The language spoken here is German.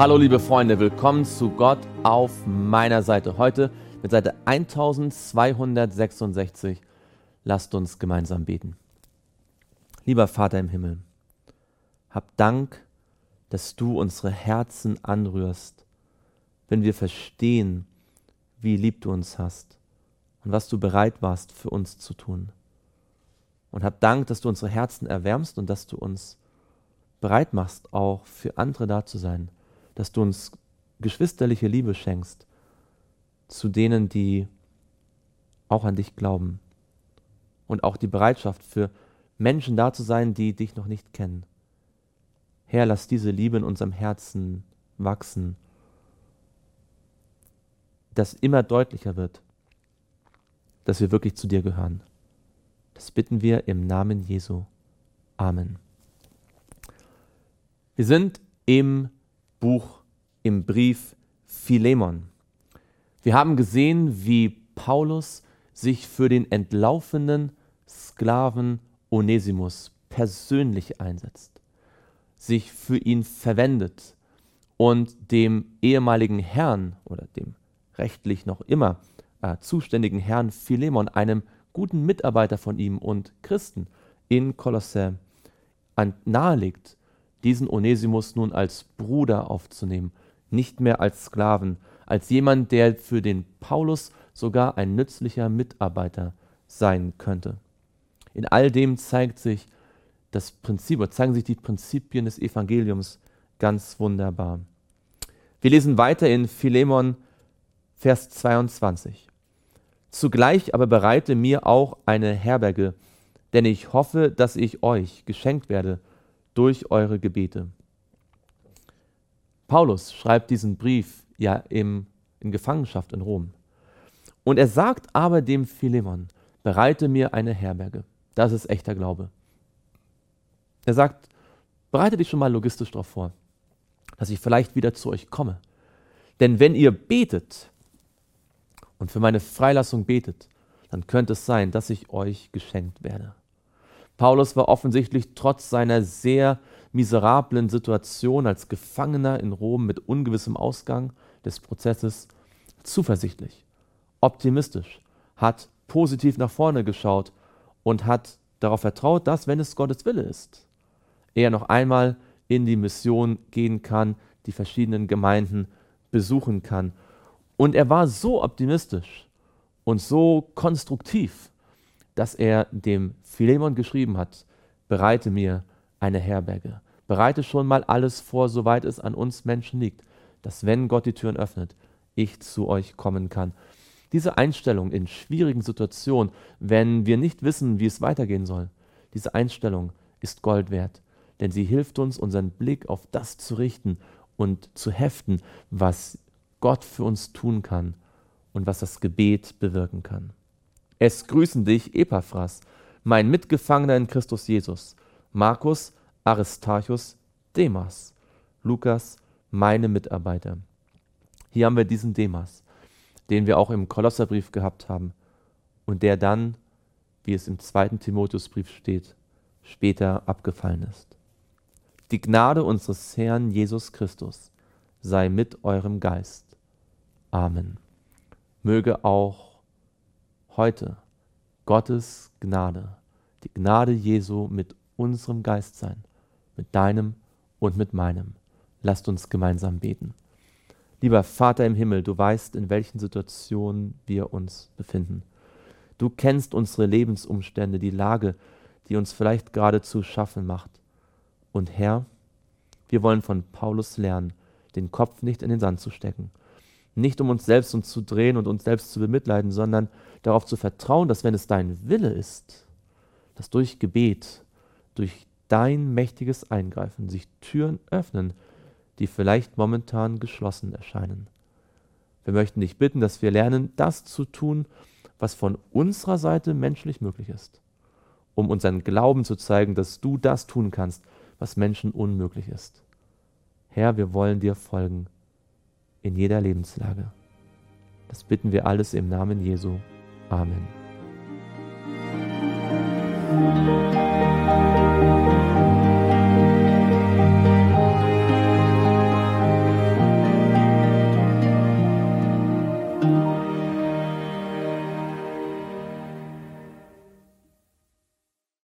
Hallo liebe Freunde, willkommen zu Gott auf meiner Seite. Heute mit Seite 1266. Lasst uns gemeinsam beten. Lieber Vater im Himmel, hab Dank, dass du unsere Herzen anrührst, wenn wir verstehen, wie lieb du uns hast und was du bereit warst für uns zu tun. Und hab Dank, dass du unsere Herzen erwärmst und dass du uns bereit machst, auch für andere da zu sein dass du uns geschwisterliche Liebe schenkst zu denen, die auch an dich glauben. Und auch die Bereitschaft für Menschen da zu sein, die dich noch nicht kennen. Herr, lass diese Liebe in unserem Herzen wachsen, dass immer deutlicher wird, dass wir wirklich zu dir gehören. Das bitten wir im Namen Jesu. Amen. Wir sind im Buch im Brief Philemon. Wir haben gesehen, wie Paulus sich für den entlaufenen Sklaven Onesimus persönlich einsetzt, sich für ihn verwendet und dem ehemaligen Herrn oder dem rechtlich noch immer äh, zuständigen Herrn Philemon, einem guten Mitarbeiter von ihm und Christen in Kolossä, nahelegt, diesen Onesimus nun als Bruder aufzunehmen, nicht mehr als Sklaven, als jemand, der für den Paulus sogar ein nützlicher Mitarbeiter sein könnte. In all dem zeigt sich das Prinzip, zeigen sich die Prinzipien des Evangeliums ganz wunderbar. Wir lesen weiter in Philemon, Vers 22. Zugleich aber bereite mir auch eine Herberge, denn ich hoffe, dass ich euch geschenkt werde durch eure Gebete. Paulus schreibt diesen Brief ja im, in Gefangenschaft in Rom. Und er sagt aber dem Philemon, bereite mir eine Herberge. Das ist echter Glaube. Er sagt, bereite dich schon mal logistisch darauf vor, dass ich vielleicht wieder zu euch komme. Denn wenn ihr betet und für meine Freilassung betet, dann könnte es sein, dass ich euch geschenkt werde. Paulus war offensichtlich trotz seiner sehr miserablen Situation als Gefangener in Rom mit ungewissem Ausgang des Prozesses zuversichtlich, optimistisch, hat positiv nach vorne geschaut und hat darauf vertraut, dass, wenn es Gottes Wille ist, er noch einmal in die Mission gehen kann, die verschiedenen Gemeinden besuchen kann. Und er war so optimistisch und so konstruktiv, dass er dem Philemon geschrieben hat, bereite mir eine Herberge. Bereite schon mal alles vor, soweit es an uns Menschen liegt, dass wenn Gott die Türen öffnet, ich zu euch kommen kann. Diese Einstellung in schwierigen Situationen, wenn wir nicht wissen, wie es weitergehen soll, diese Einstellung ist Gold wert, denn sie hilft uns, unseren Blick auf das zu richten und zu heften, was Gott für uns tun kann und was das Gebet bewirken kann. Es grüßen dich, Epaphras, mein Mitgefangener in Christus Jesus, Markus, Aristarchus, Demas, Lukas, meine Mitarbeiter. Hier haben wir diesen Demas, den wir auch im Kolosserbrief gehabt haben und der dann, wie es im zweiten Timotheusbrief steht, später abgefallen ist. Die Gnade unseres Herrn Jesus Christus sei mit eurem Geist. Amen. Möge auch heute Gottes Gnade, die Gnade Jesu mit unserem Geist sein, mit deinem und mit meinem. Lasst uns gemeinsam beten. Lieber Vater im Himmel, du weißt, in welchen Situationen wir uns befinden. Du kennst unsere Lebensumstände, die Lage, die uns vielleicht gerade zu schaffen macht. Und Herr, wir wollen von Paulus lernen, den Kopf nicht in den Sand zu stecken, nicht um uns selbst uns zu drehen und uns selbst zu bemitleiden, sondern darauf zu vertrauen, dass wenn es dein Wille ist, dass durch Gebet, durch dein mächtiges Eingreifen sich Türen öffnen, die vielleicht momentan geschlossen erscheinen. Wir möchten dich bitten, dass wir lernen, das zu tun, was von unserer Seite menschlich möglich ist, um unseren Glauben zu zeigen, dass du das tun kannst, was Menschen unmöglich ist. Herr, wir wollen dir folgen in jeder Lebenslage. Das bitten wir alles im Namen Jesu. Amen.